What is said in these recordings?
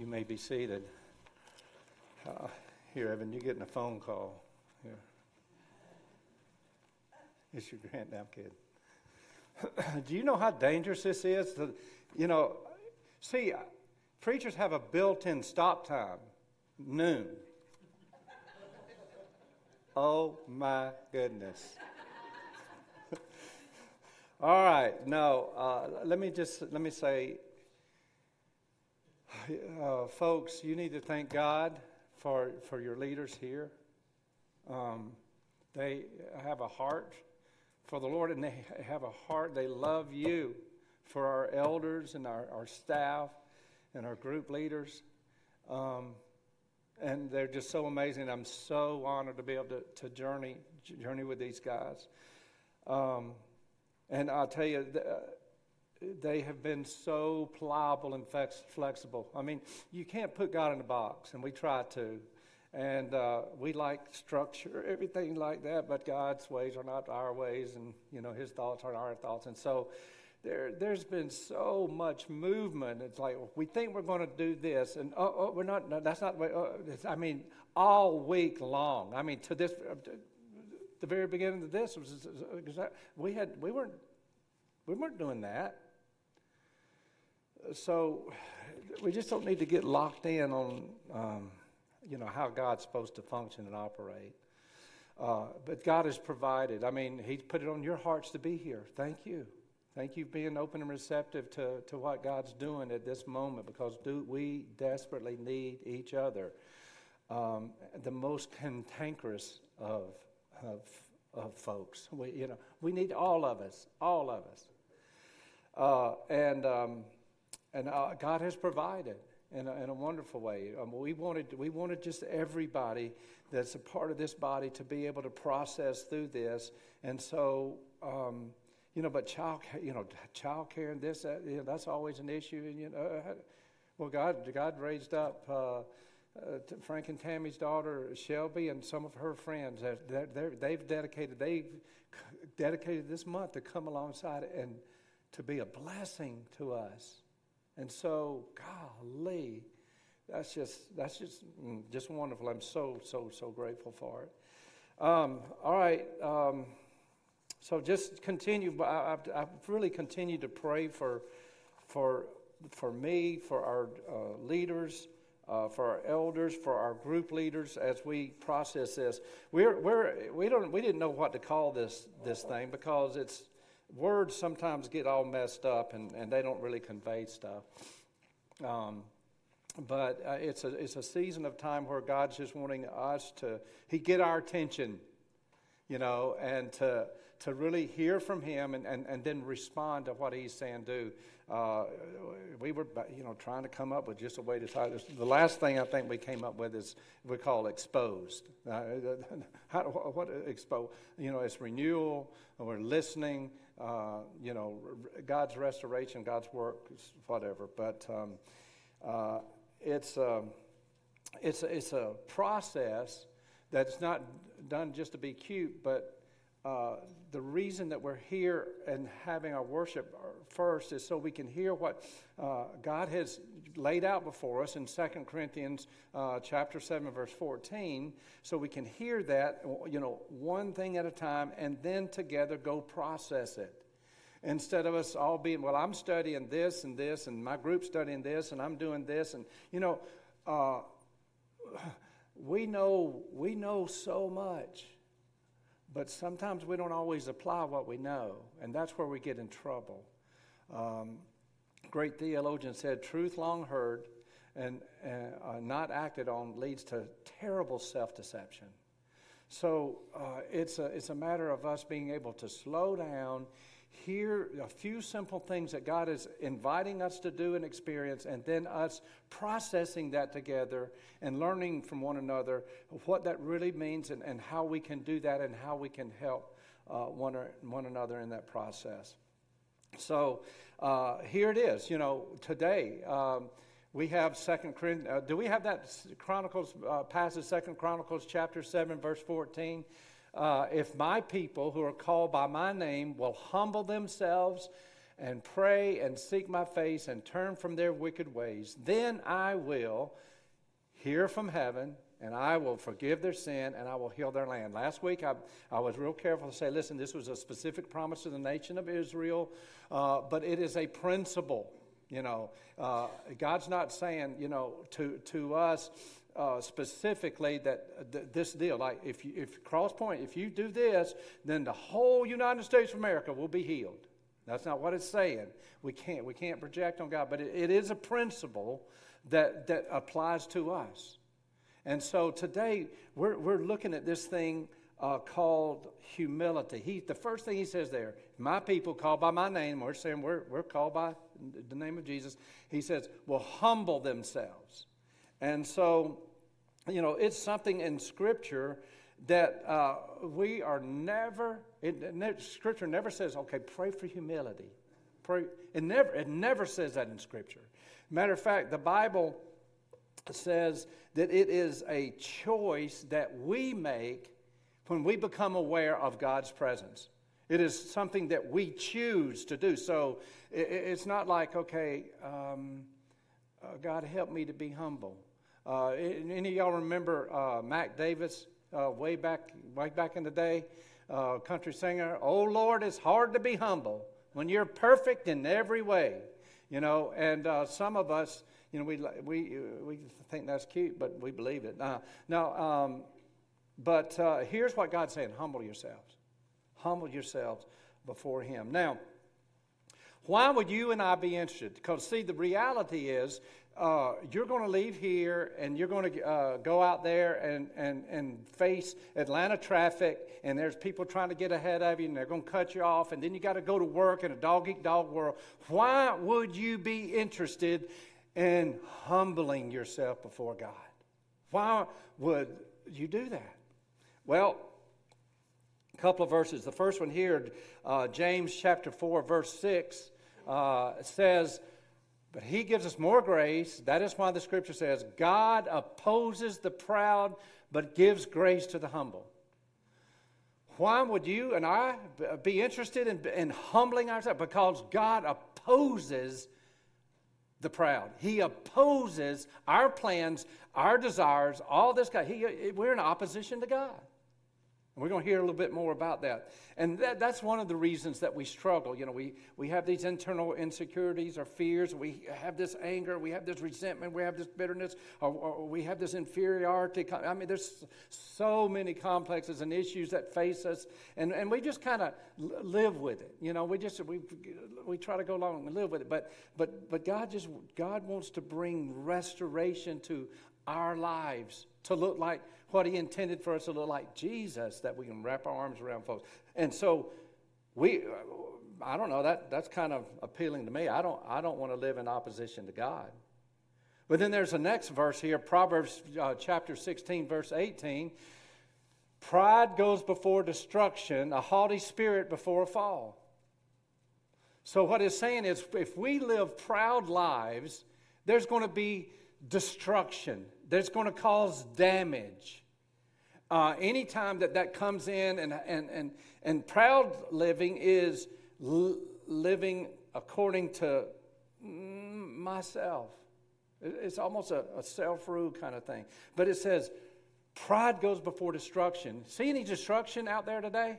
You may be seated. Uh, here, Evan, you're getting a phone call. Here. It's your grand now, kid. Do you know how dangerous this is? To, you know, see, preachers have a built in stop time, noon. oh my goodness. All right, now uh, let me just let me say uh, folks, you need to thank God for, for your leaders here. Um, they have a heart for the Lord and they have a heart, they love you for our elders and our, our staff and our group leaders. Um, and they're just so amazing. I'm so honored to be able to, to journey journey with these guys. Um, and I'll tell you, the, they have been so pliable and flex- flexible. I mean, you can't put God in a box, and we try to. And uh, we like structure, everything like that, but God's ways are not our ways, and you know His thoughts aren't our thoughts. And so, there, there's been so much movement. It's like we think we're going to do this, and oh, oh we're not. No, that's not. Oh, I mean, all week long. I mean, to this, uh, the very beginning of this was we had we weren't we weren't doing that so we just don't need to get locked in on, um, you know, how God's supposed to function and operate. Uh, but God has provided. I mean, He's put it on your hearts to be here. Thank you. Thank you for being open and receptive to, to what God's doing at this moment because do, we desperately need each other. Um, the most cantankerous of, of, of folks. We, you know, we need all of us, all of us. Uh, and um, and uh, God has provided in a, in a wonderful way. Um, we wanted we wanted just everybody that's a part of this body to be able to process through this, and so. Um, you know, but child, you know, child care and this, that, you know, that's always an issue. And you know, uh, well, God, God raised up uh, uh, Frank and Tammy's daughter Shelby and some of her friends. They're, they've dedicated, they've dedicated this month to come alongside and to be a blessing to us. And so, golly, that's just that's just mm, just wonderful. I'm so so so grateful for it. Um, all right, um, so just continue. I, I've, I've, really continued to pray for for for me, for our uh, leaders. Uh, for our elders, for our group leaders, as we process this, we're, we're, we don't we didn't know what to call this this thing because it's words sometimes get all messed up and, and they don't really convey stuff. Um, but uh, it's, a, it's a season of time where God's just wanting us to, He get our attention, you know, and to, to really hear from Him and, and, and then respond to what He's saying do. Uh, we were, you know, trying to come up with just a way to talk. The last thing I think we came up with is we call exposed. Uh, how, what expose? You know, it's renewal. We're listening uh, you know, God's restoration, God's work, whatever. But um, uh, it's, um, it's, it's a process that's not done just to be cute, but uh, the reason that we're here and having our worship first is so we can hear what uh, God has laid out before us in 2 Corinthians uh, chapter 7 verse 14 so we can hear that you know one thing at a time and then together go process it. Instead of us all being well I'm studying this and this and my group's studying this and I'm doing this and you know uh, we know we know so much but sometimes we don't always apply what we know and that's where we get in trouble um, great theologian said, truth long heard and uh, not acted on leads to terrible self deception. So uh, it's, a, it's a matter of us being able to slow down, hear a few simple things that God is inviting us to do and experience, and then us processing that together and learning from one another what that really means and, and how we can do that and how we can help uh, one, or, one another in that process. So uh, here it is. You know, today um, we have Second. Uh, do we have that Chronicles uh, passage? Second Chronicles chapter seven, verse fourteen. Uh, if my people who are called by my name will humble themselves and pray and seek my face and turn from their wicked ways, then I will hear from heaven and I will forgive their sin and I will heal their land. Last week, I, I was real careful to say, listen, this was a specific promise to the nation of Israel, uh, but it is a principle. You know, uh, God's not saying, you know, to, to us uh, specifically that th- this deal, like if, you, if Cross Point, if you do this, then the whole United States of America will be healed. That's not what it's saying. We can't, we can't project on God, but it, it is a principle that, that applies to us. And so today we're, we're looking at this thing uh, called humility. He, the first thing he says there, my people called by my name, we're saying we're, we're called by the name of Jesus. He says, will humble themselves. And so, you know, it's something in Scripture that uh, we are never, it, it, Scripture never says, okay, pray for humility. Pray, it, never, it never says that in Scripture. Matter of fact, the Bible says that it is a choice that we make when we become aware of God's presence. It is something that we choose to do. So it, it's not like, okay, um, uh, God help me to be humble. Uh, any of y'all remember uh, Mac Davis uh, way back way back in the day? Uh, country singer. Oh Lord, it's hard to be humble when you're perfect in every way. You know, and uh, some of us you know, we, we, we think that's cute, but we believe it. Uh, now, um, but uh, here's what God's saying humble yourselves. Humble yourselves before Him. Now, why would you and I be interested? Because, see, the reality is uh, you're going to leave here and you're going to uh, go out there and, and, and face Atlanta traffic, and there's people trying to get ahead of you, and they're going to cut you off, and then you got to go to work in a dog eat dog world. Why would you be interested in humbling yourself before God. Why would you do that? Well, couple of verses. The first one here, uh, James chapter 4, verse 6, uh, says, But he gives us more grace. That is why the scripture says, God opposes the proud, but gives grace to the humble. Why would you and I be interested in, in humbling ourselves? Because God opposes the proud. He opposes our plans, our desires, all this guy. He, we're in opposition to God. We're going to hear a little bit more about that. And that, that's one of the reasons that we struggle. You know, we, we have these internal insecurities or fears. We have this anger. We have this resentment. We have this bitterness. Or, or we have this inferiority. I mean, there's so many complexes and issues that face us. And, and we just kind of live with it. You know, we just, we, we try to go along and live with it. But, but, but God just, God wants to bring restoration to our lives to look like what he intended for us to look like Jesus, that we can wrap our arms around folks. And so we, I don't know, that, that's kind of appealing to me. I don't, I don't want to live in opposition to God. But then there's the next verse here, Proverbs uh, chapter 16, verse 18. Pride goes before destruction, a haughty spirit before a fall. So, what it's saying is if we live proud lives, there's going to be destruction, there's going to cause damage. Uh, anytime that that comes in, and, and, and, and proud living is l- living according to myself. It's almost a, a self rule kind of thing. But it says, pride goes before destruction. See any destruction out there today?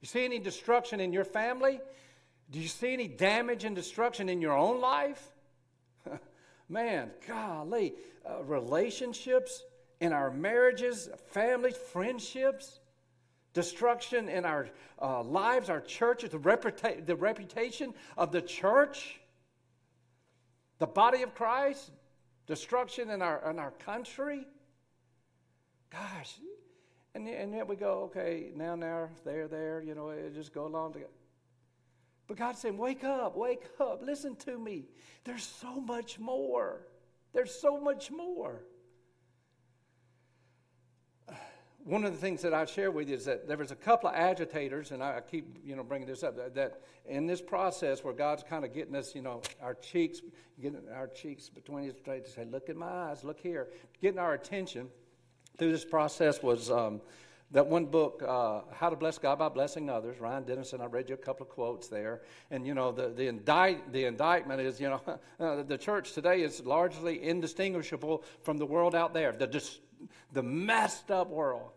You see any destruction in your family? Do you see any damage and destruction in your own life? Man, golly, uh, relationships, in our marriages, families, friendships, destruction in our uh, lives, our churches, the, reputa- the reputation of the church, the body of Christ, destruction in our, in our country. Gosh, and, and yet we go, okay, now, now, there, there, you know, it just go along together. But God's saying, wake up, wake up, listen to me. There's so much more. There's so much more one of the things that I share with you is that there was a couple of agitators, and I keep you know bringing this up that, that in this process where God's kind of getting us, you know, our cheeks, getting our cheeks between His to say, "Look at my eyes, look here," getting our attention through this process was um, that one book, uh, How to Bless God by Blessing Others, Ryan Denison, I read you a couple of quotes there. And, you know, the, the, indict, the indictment is, you know, uh, the church today is largely indistinguishable from the world out there, the, dis- the messed up world.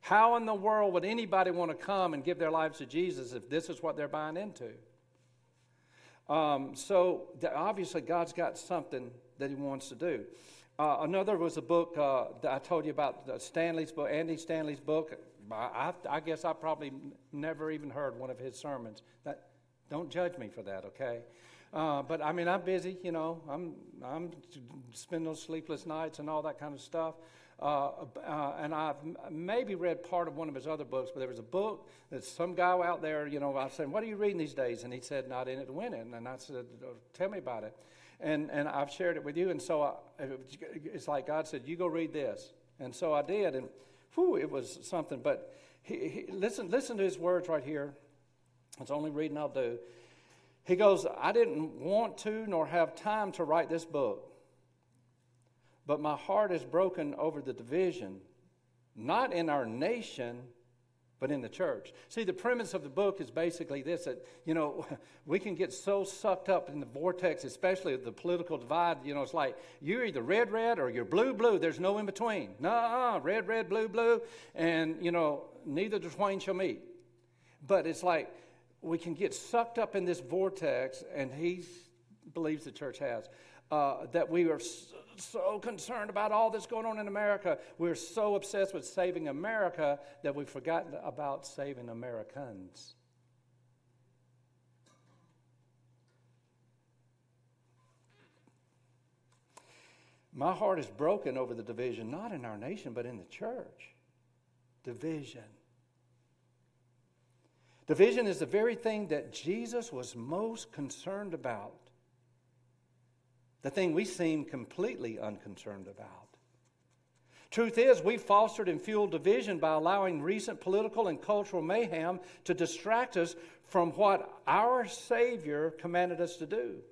How in the world would anybody want to come and give their lives to Jesus if this is what they're buying into? Um, so obviously, God's got something that He wants to do. Uh, another was a book uh, that I told you about, Stanley's book, Andy Stanley's book. I, I, guess I probably never even heard one of his sermons. That, don't judge me for that, okay? Uh, but I mean, I'm busy, you know. I'm I'm spending those sleepless nights and all that kind of stuff. Uh, uh, and I've maybe read part of one of his other books, but there was a book that some guy out there, you know, I said, "What are you reading these days?" And he said, "Not in it to win it." And I said, "Tell me about it." And, and I've shared it with you. And so I, it's like God said, You go read this. And so I did, and whew, it was something. But he, he, listen, listen to his words right here. It's the only reading I'll do. He goes, I didn't want to nor have time to write this book, but my heart is broken over the division, not in our nation, but in the church. See, the premise of the book is basically this that, you know, we can get so sucked up in the vortex, especially the political divide. You know, it's like you're either red, red, or you're blue, blue. There's no in between. Nah, red, red, blue, blue. And, you know, neither the twain shall meet. But it's like we can get sucked up in this vortex, and he believes the church has, uh, that we are so concerned about all that's going on in America. We're so obsessed with saving America that we've forgotten about saving Americans. My heart is broken over the division, not in our nation, but in the church. Division. Division is the very thing that Jesus was most concerned about the thing we seem completely unconcerned about. Truth is, we fostered and fueled division by allowing recent political and cultural mayhem to distract us from what our Savior commanded us to do.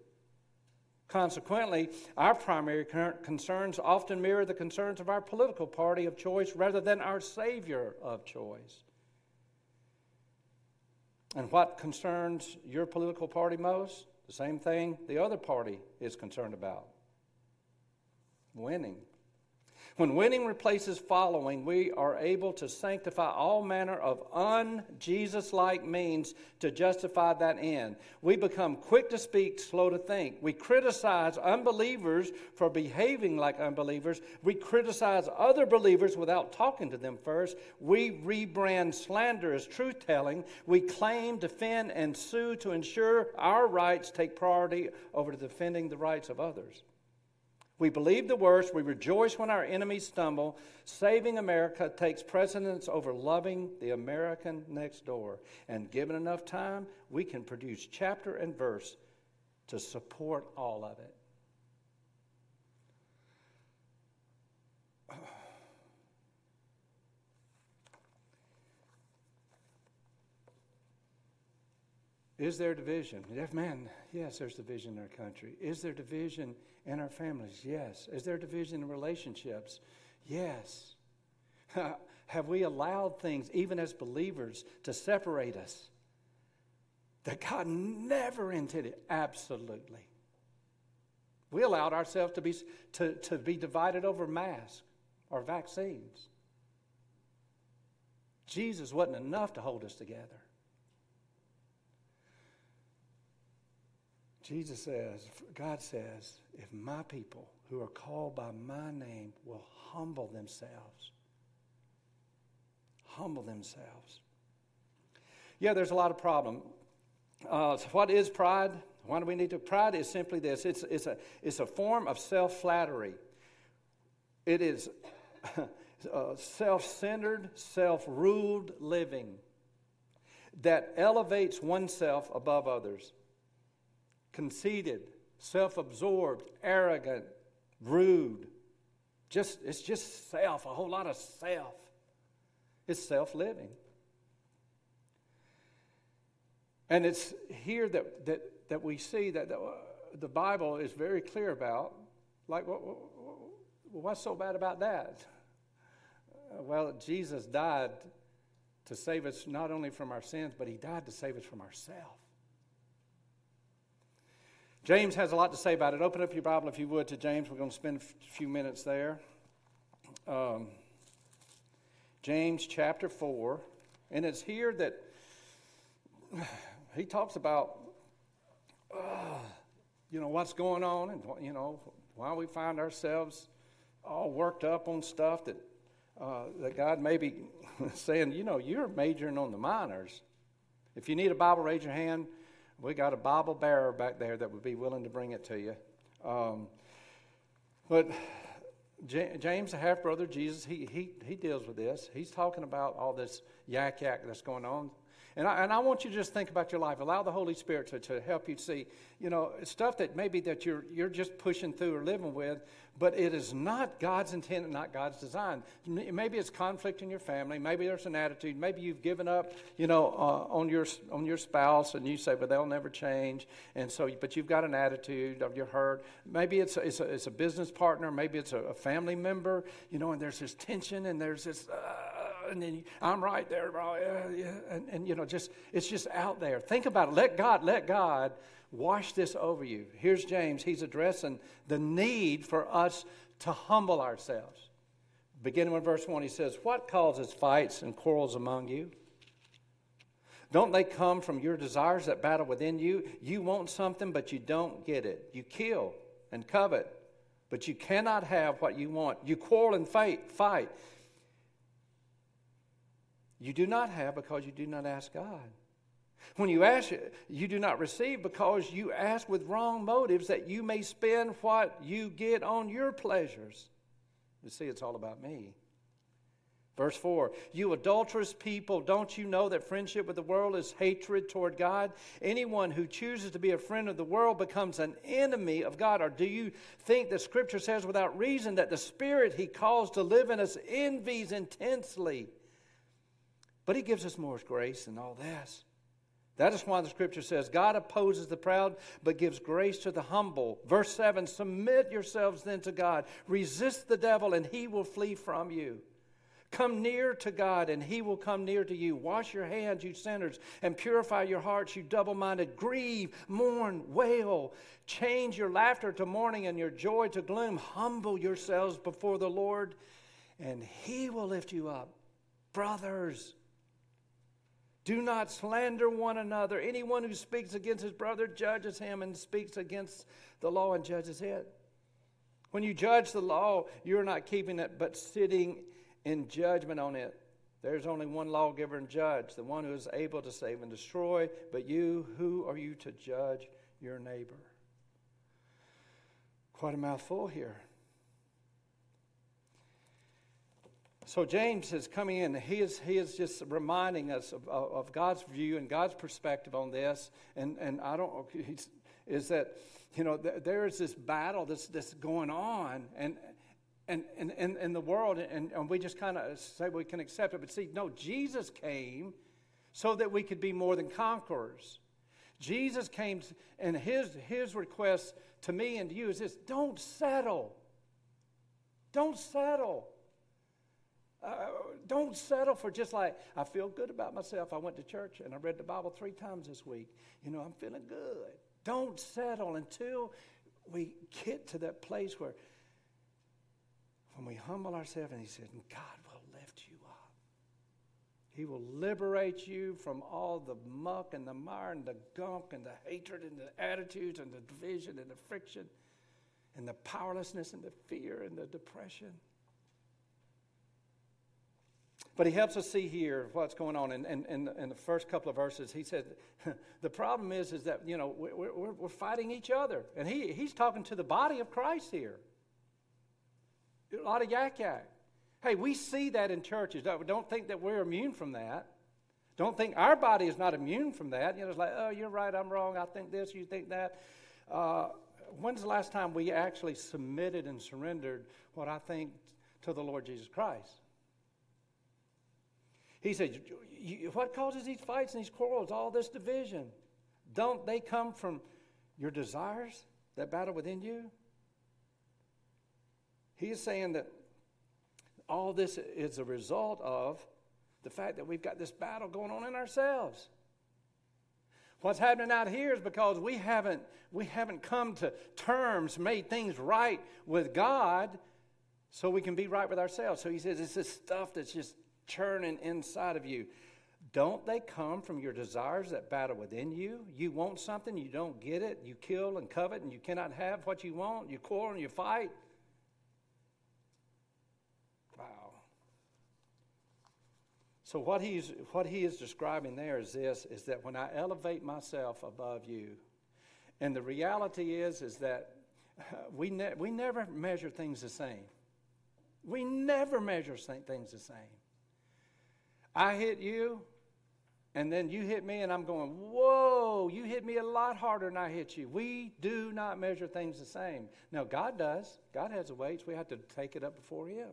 Consequently, our primary concerns often mirror the concerns of our political party of choice rather than our Savior of choice. And what concerns your political party most? The same thing the other party is concerned about winning. When winning replaces following, we are able to sanctify all manner of un Jesus like means to justify that end. We become quick to speak, slow to think. We criticize unbelievers for behaving like unbelievers. We criticize other believers without talking to them first. We rebrand slander as truth telling. We claim, defend, and sue to ensure our rights take priority over defending the rights of others. We believe the worst. We rejoice when our enemies stumble. Saving America takes precedence over loving the American next door. And given enough time, we can produce chapter and verse to support all of it. Is there division? Man, yes, there's division in our country. Is there division in our families? Yes. Is there division in relationships? Yes. Have we allowed things, even as believers, to separate us that God never intended? Absolutely. We allowed ourselves to be, to, to be divided over masks or vaccines. Jesus wasn't enough to hold us together. Jesus says, God says, if my people who are called by my name will humble themselves, humble themselves. Yeah, there's a lot of problem. Uh, so what is pride? Why do we need to? Pride is simply this it's, it's, a, it's a form of self flattery. It is uh, self centered, self ruled living that elevates oneself above others conceited, self absorbed, arrogant, rude. Just, it's just self, a whole lot of self. It's self living. And it's here that, that, that we see that the, uh, the Bible is very clear about. Like, what, what's so bad about that? Uh, well, Jesus died to save us not only from our sins, but he died to save us from ourselves. James has a lot to say about it. Open up your Bible if you would to James. We're going to spend a few minutes there. Um, James chapter 4. And it's here that he talks about, uh, you know, what's going on and, you know, why we find ourselves all worked up on stuff that, uh, that God may be saying, you know, you're majoring on the minors. If you need a Bible, raise your hand. We got a Bible bearer back there that would be willing to bring it to you. Um, but James, the half brother Jesus, he, he, he deals with this. He's talking about all this yak yak that's going on. And I, and I want you to just think about your life. Allow the Holy Spirit to, to help you see, you know, stuff that maybe that you're, you're just pushing through or living with, but it is not God's intent and not God's design. Maybe it's conflict in your family. Maybe there's an attitude. Maybe you've given up, you know, uh, on your on your spouse, and you say, "But they'll never change." And so, but you've got an attitude of you're hurt. Maybe it's a, it's a, it's a business partner. Maybe it's a, a, family member. You know, and there's this tension, and there's this. Uh, and then I'm right there. And, and, you know, just it's just out there. Think about it. Let God, let God wash this over you. Here's James. He's addressing the need for us to humble ourselves. Beginning with verse 1, he says, What causes fights and quarrels among you? Don't they come from your desires that battle within you? You want something, but you don't get it. You kill and covet, but you cannot have what you want. You quarrel and fight. fight. You do not have because you do not ask God. When you ask, you do not receive because you ask with wrong motives that you may spend what you get on your pleasures. You see, it's all about me. Verse 4 You adulterous people, don't you know that friendship with the world is hatred toward God? Anyone who chooses to be a friend of the world becomes an enemy of God. Or do you think the scripture says without reason that the spirit he calls to live in us envies intensely? But he gives us more grace than all this. That is why the scripture says, God opposes the proud, but gives grace to the humble. Verse 7 Submit yourselves then to God. Resist the devil, and he will flee from you. Come near to God, and he will come near to you. Wash your hands, you sinners, and purify your hearts, you double minded. Grieve, mourn, wail. Change your laughter to mourning and your joy to gloom. Humble yourselves before the Lord, and he will lift you up. Brothers, do not slander one another. Anyone who speaks against his brother judges him and speaks against the law and judges it. When you judge the law, you're not keeping it, but sitting in judgment on it. There's only one lawgiver and judge, the one who is able to save and destroy. But you, who are you to judge your neighbor? Quite a mouthful here. So James is coming in. He is, he is just reminding us of, of God's view and God's perspective on this. And, and I don't, is that, you know, there is this battle that's, that's going on. And, and in and, and the world, and, and we just kind of say we can accept it. But see, no, Jesus came so that we could be more than conquerors. Jesus came, and his, his request to me and to you is this don't settle. Don't settle. Uh, don't settle for just like, I feel good about myself. I went to church and I read the Bible three times this week. You know, I'm feeling good. Don't settle until we get to that place where when we humble ourselves and He said, God will lift you up. He will liberate you from all the muck and the mire and the gunk and the hatred and the attitudes and the division and the friction and the powerlessness and the fear and the depression. But he helps us see here what's going on. In, in, in, in the first couple of verses, he said, the problem is, is that, you know, we're, we're, we're fighting each other. And he, he's talking to the body of Christ here. A lot of yak yak. Hey, we see that in churches. Don't think that we're immune from that. Don't think our body is not immune from that. You know, it's like, oh, you're right, I'm wrong. I think this, you think that. Uh, when's the last time we actually submitted and surrendered what I think to the Lord Jesus Christ? He said, What causes these fights and these quarrels, all this division? Don't they come from your desires that battle within you? He is saying that All this is a result of the fact that we've got this battle going on in ourselves. What's happening out here is because we haven't, we haven't come to terms, made things right with God so we can be right with ourselves. So he says it's this stuff that's just churning inside of you. Don't they come from your desires that battle within you? You want something, you don't get it, you kill and covet, and you cannot have what you want, you quarrel and you fight. Wow. So what he's what he is describing there is this is that when I elevate myself above you, and the reality is is that uh, we ne- we never measure things the same. We never measure things the same. I hit you, and then you hit me, and I'm going, Whoa, you hit me a lot harder than I hit you. We do not measure things the same. Now, God does. God has a weights. We have to take it up before Him.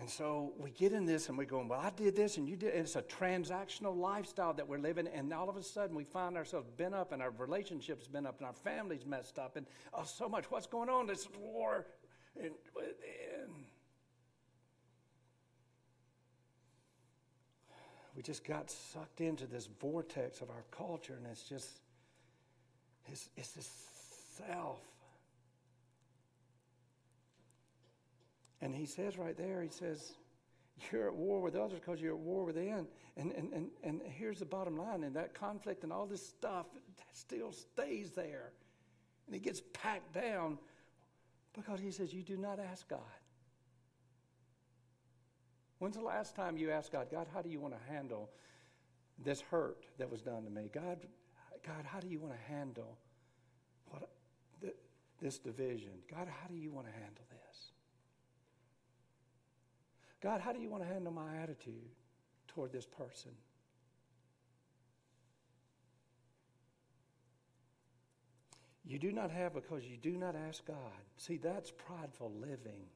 And so we get in this and we're going, well, I did this and you did. And it's a transactional lifestyle that we're living. And all of a sudden we find ourselves bent up and our relationships bent up and our families messed up and oh, so much. What's going on? This war. And, and we just got sucked into this vortex of our culture and it's just, it's, it's this self And he says right there, he says, You're at war with others because you're at war within. And, and, and, and here's the bottom line and that conflict and all this stuff still stays there. And it gets packed down because he says, You do not ask God. When's the last time you asked God, God, how do you want to handle this hurt that was done to me? God, God, how do you want to handle what, this division? God, how do you want to handle this? God, how do you want to handle my attitude toward this person? You do not have because you do not ask God. See, that's prideful living.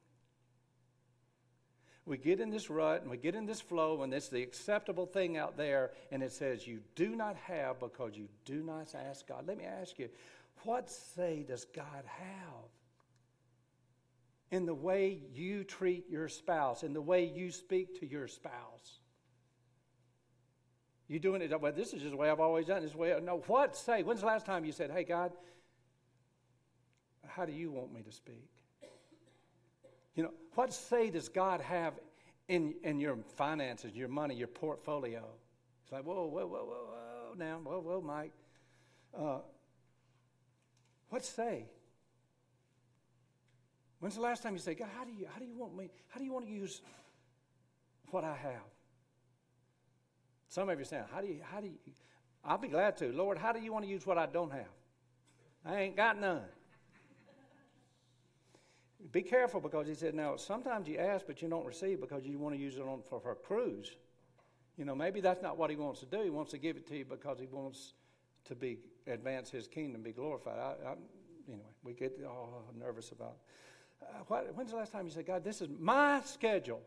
We get in this rut and we get in this flow, and it's the acceptable thing out there, and it says, You do not have because you do not ask God. Let me ask you, what say does God have? in the way you treat your spouse, in the way you speak to your spouse. You doing it, well, this is just the way I've always done this way. No, what say? When's the last time you said, hey, God, how do you want me to speak? You know, what say does God have in, in your finances, your money, your portfolio? It's like, whoa, whoa, whoa, whoa, whoa, now, whoa, whoa, Mike. Uh, what say? When's the last time you say, God, how do you, how do you want me, how do you want to use what I have? Some of you are saying, how do you, how do you, I'll be glad to. Lord, how do you want to use what I don't have? I ain't got none. Be careful because he said, now, sometimes you ask, but you don't receive because you want to use it on, for, for a cruise. You know, maybe that's not what he wants to do. He wants to give it to you because he wants to be advance his kingdom, be glorified. I, I, anyway, we get all nervous about uh, what, when's the last time you said, God, this is my schedule?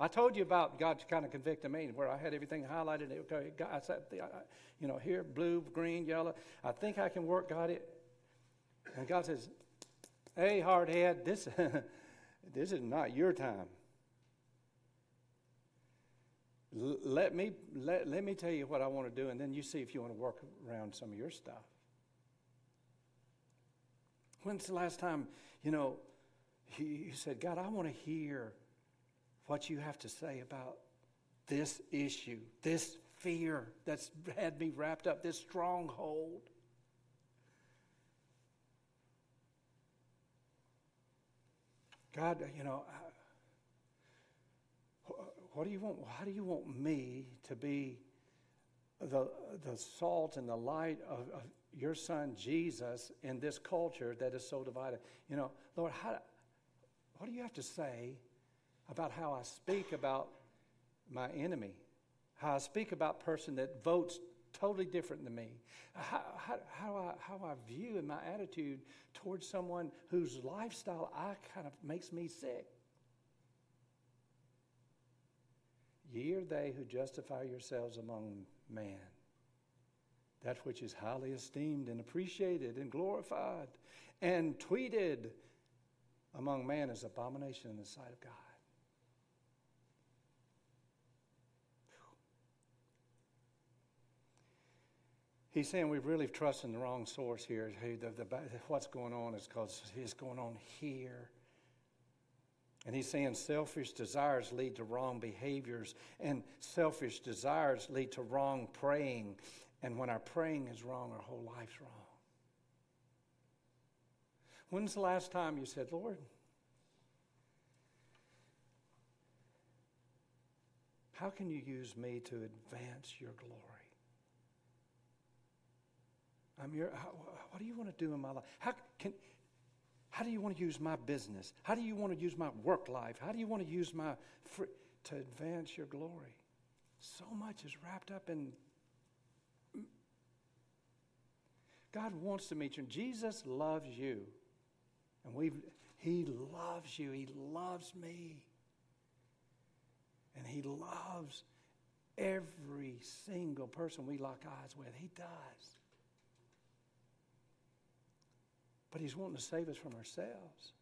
I told you about God kind of convicting me where I had everything highlighted. Okay, God, I said, you know, here, blue, green, yellow. I think I can work, God. It. And God says, hey, hardhead, this, this is not your time. L- let, me, let, let me tell you what I want to do, and then you see if you want to work around some of your stuff. When's the last time, you know, you said, God, I want to hear what you have to say about this issue, this fear that's had me wrapped up, this stronghold. God, you know, what do you want? How do you want me to be the, the salt and the light of, of your son Jesus in this culture that is so divided? You know, Lord, how, what do you have to say about how I speak about my enemy? How I speak about person that votes totally different than me? How, how, how, I, how I view and my attitude towards someone whose lifestyle I kind of makes me sick? Ye are they who justify yourselves among man. That which is highly esteemed and appreciated and glorified and tweeted among man is abomination in the sight of God. He's saying we've really trust in the wrong source here. The, the, what's going on is because it's going on here. And he's saying selfish desires lead to wrong behaviors, and selfish desires lead to wrong praying. And when our praying is wrong, our whole life's wrong. When's the last time you said, Lord, how can you use me to advance your glory? I'm your, how, what do you want to do in my life? How, can, how do you want to use my business? How do you want to use my work life? How do you want to use my free, to advance your glory? So much is wrapped up in. God wants to meet you. Jesus loves you. And we He loves you. He loves me. And He loves every single person we lock eyes with. He does. But He's wanting to save us from ourselves.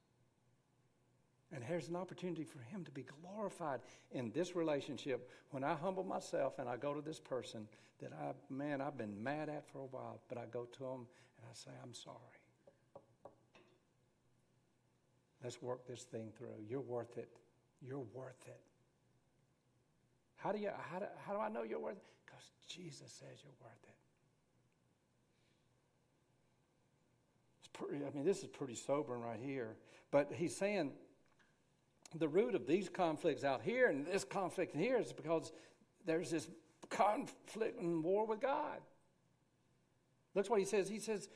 And here's an opportunity for Him to be glorified in this relationship. When I humble myself and I go to this person that I, man, I've been mad at for a while, but I go to him and I say, I'm sorry. Let's work this thing through. You're worth it. You're worth it. How do, you, how do, how do I know you're worth it? Because Jesus says you're worth it. Pretty, I mean, this is pretty sobering right here. But he's saying the root of these conflicts out here and this conflict here is because there's this conflict and war with God. Look what he says. He says,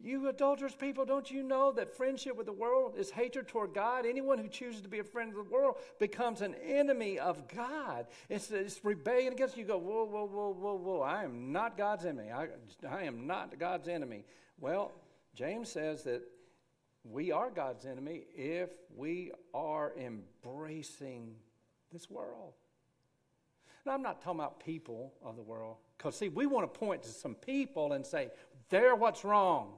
You adulterous people, don't you know that friendship with the world is hatred toward God? Anyone who chooses to be a friend of the world becomes an enemy of God. It's, it's rebellion against you. you. Go, whoa, whoa, whoa, whoa, whoa. I am not God's enemy. I, I am not God's enemy. Well, James says that we are God's enemy if we are embracing this world. Now, I'm not talking about people of the world, because, see, we want to point to some people and say, they're what's wrong.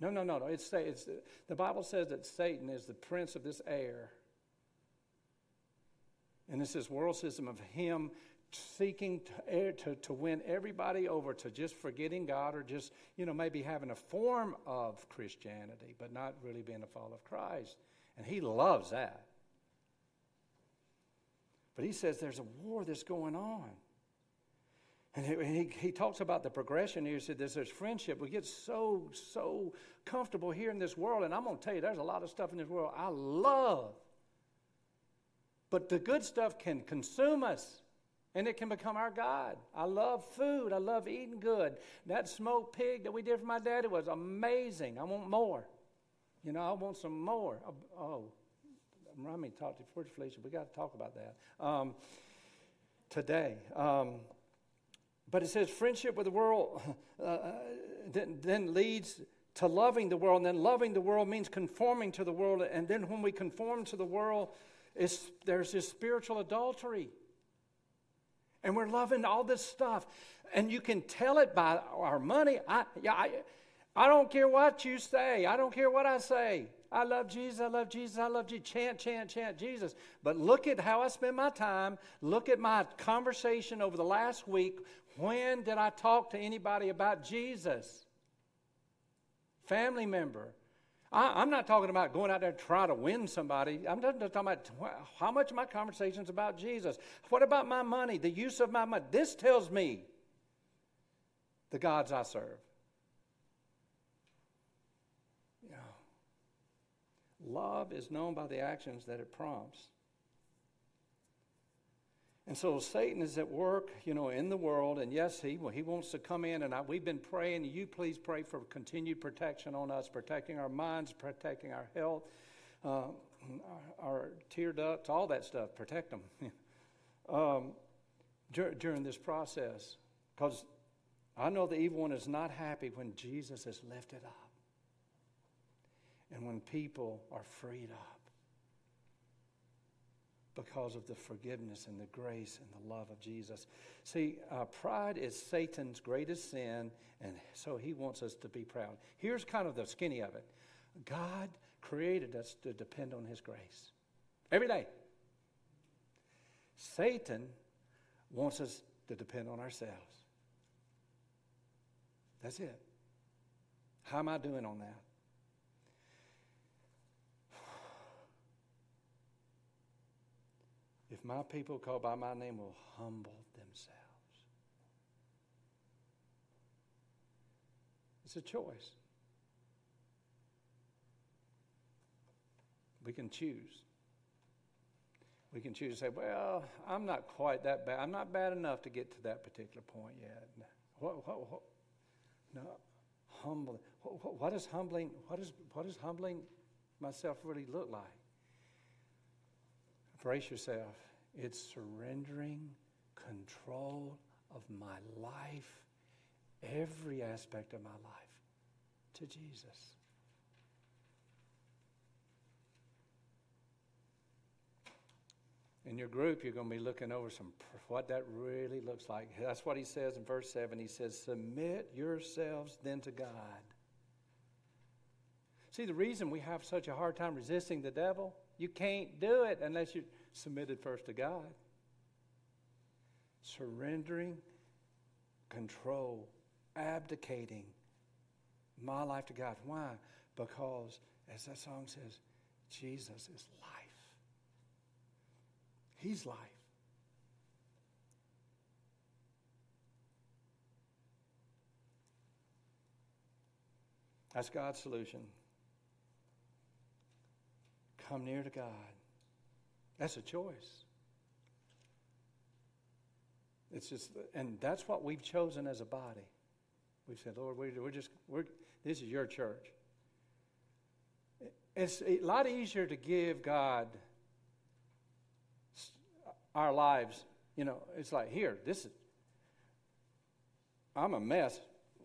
No, no, no, no. It's, it's, the Bible says that Satan is the prince of this air. And it's this world system of him seeking to, to, to win everybody over to just forgetting God or just, you know, maybe having a form of Christianity, but not really being a follower of Christ. And he loves that. But he says there's a war that's going on. And he, he, talks about the progression here. He said there's, there's friendship. We get so, so comfortable here in this world. And I'm going to tell you, there's a lot of stuff in this world I love. But the good stuff can consume us. And it can become our God. I love food. I love eating good. That smoked pig that we did for my daddy was amazing. I want more. You know, I want some more. Oh, remind me to talk to you. Felicia, we got to talk about that um, today. Um, but it says friendship with the world uh, uh, then, then leads to loving the world. And then loving the world means conforming to the world. And then when we conform to the world, there's this spiritual adultery. And we're loving all this stuff. And you can tell it by our money. I, I, I don't care what you say. I don't care what I say. I love Jesus. I love Jesus. I love Jesus. Chant, chant, chant Jesus. But look at how I spend my time. Look at my conversation over the last week. When did I talk to anybody about Jesus? Family member, I, am not talking about going out there and trying to win somebody. I'm just talking about how much of my conversation is about Jesus. What about my money, the use of my money? This tells me the gods I serve. You know, love is known by the actions that it prompts. And so Satan is at work, you know, in the world, and yes, he he wants to come in, and I, we've been praying. You please pray for continued protection on us, protecting our minds, protecting our health, uh, our, tear ducts, all that stuff. Protect them um, dur- during this process, because I know the evil one is not happy when Jesus is lifted up, and when people are freed up because of the forgiveness and the grace and the love of Jesus. See, uh, pride is Satan's greatest sin, and so he wants us to be proud. Here's kind of the skinny of it God created us to depend on His grace. Every day. Satan wants us to depend on ourselves. That's it. How am I doing on that? If my people called by my name will humble themselves. It's a choice. We can choose. We can choose to say, well, I'm not quite that bad. I'm not bad enough to get to that particular point yet. What, what, what? No, humble. What, what is humbling? What is what does humbling myself really look like? Brace yourself. It's surrendering control of my life, every aspect of my life, to Jesus. in your group, you're going to be looking over some what that really looks like. That's what he says in verse 7. He says, Submit yourselves then to God. See, the reason we have such a hard time resisting the devil, you can't do it unless you're submitted first to God. Surrendering, control, abdicating my life to God. Why? Because, as that song says, Jesus is life. He's life. That's God's solution. Come near to God. That's a choice. It's just, and that's what we've chosen as a body. We've said, Lord, we're just, we're, this is your church. It's a lot easier to give God our lives, you know, it's like, here, this is, I'm a mess.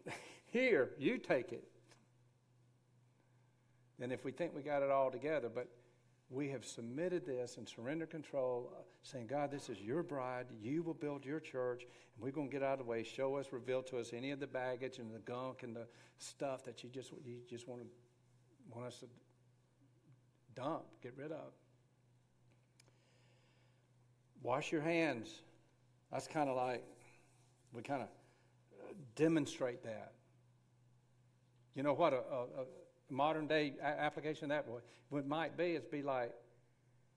here, you take it. And if we think we got it all together, but we have submitted this and surrendered control, uh, saying, God, this is your bride. You will build your church, and we're going to get out of the way. Show us, reveal to us any of the baggage and the gunk and the stuff that you just you just want to want us to dump, get rid of. Wash your hands. That's kind of like, we kind of demonstrate that. You know what a, a, a modern day application of that what might be is be like,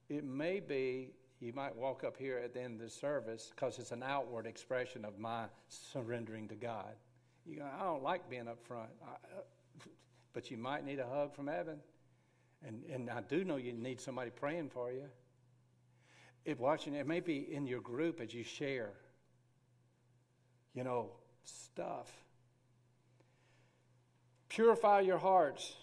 it may be you might walk up here at the end of the service because it's an outward expression of my surrendering to God. You go, I don't like being up front, I, uh, but you might need a hug from heaven. And, and I do know you need somebody praying for you it watching it may be in your group as you share you know stuff purify your hearts.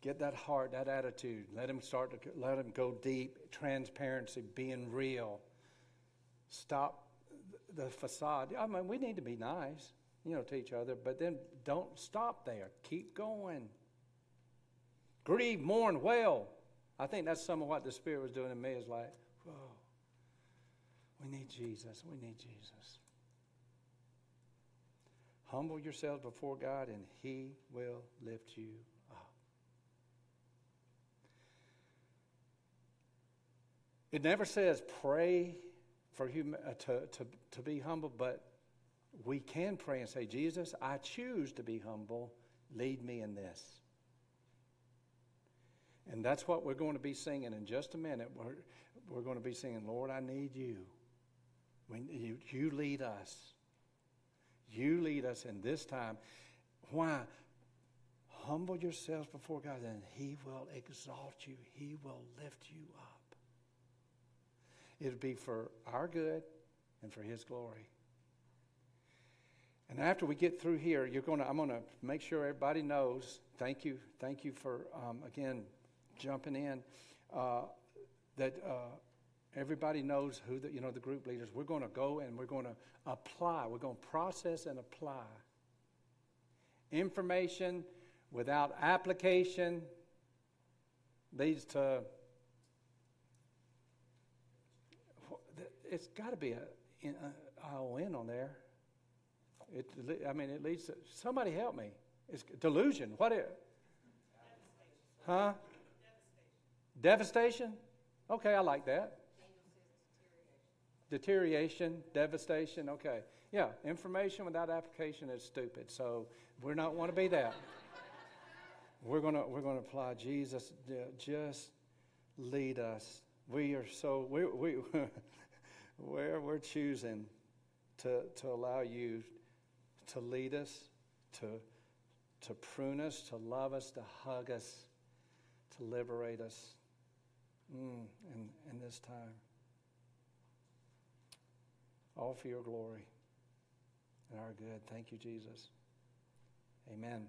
Get that heart that attitude. Let them start to let them go deep. Transparency being real. Stop the facade. I mean we need to be nice you know to each other but then don't stop there. Keep going. Grieve mourn wail i think that's some of what the spirit was doing in me. Is like whoa. We need Jesus. We need Jesus. Humble yourselves before God, and He will lift you up. It never says pray for hum- uh, to, to, to be humble, but we can pray and say, Jesus, I choose to be humble. Lead me in this. And that's what we're going to be singing in just a minute. We're, we're going to be singing, Lord, I need you. When you, you lead us. You lead us in this time. Why? Humble yourselves before God, and He will exalt you. He will lift you up. It'll be for our good and for His glory. And after we get through here, you're going to, I'm going to make sure everybody knows. Thank you, thank you for um, again jumping in. Uh, that uh, Everybody knows who the, you know, the group leaders. We're going to go and we're going to apply. We're going to process and apply. Information without application leads to it's got to be a, a ION on there. It, I mean, it leads to somebody help me. It's delusion. What is? Huh? Devastation? Okay, I like that. Deterioration, devastation, okay. Yeah, information without application is stupid. So we're not want to be that. we're gonna we're gonna apply Jesus. Just lead us. We are so we we where we're choosing to to allow you to lead us, to to prune us, to love us, to hug us, to liberate us mm, in, in this time. All for your glory and our good. Thank you, Jesus. Amen.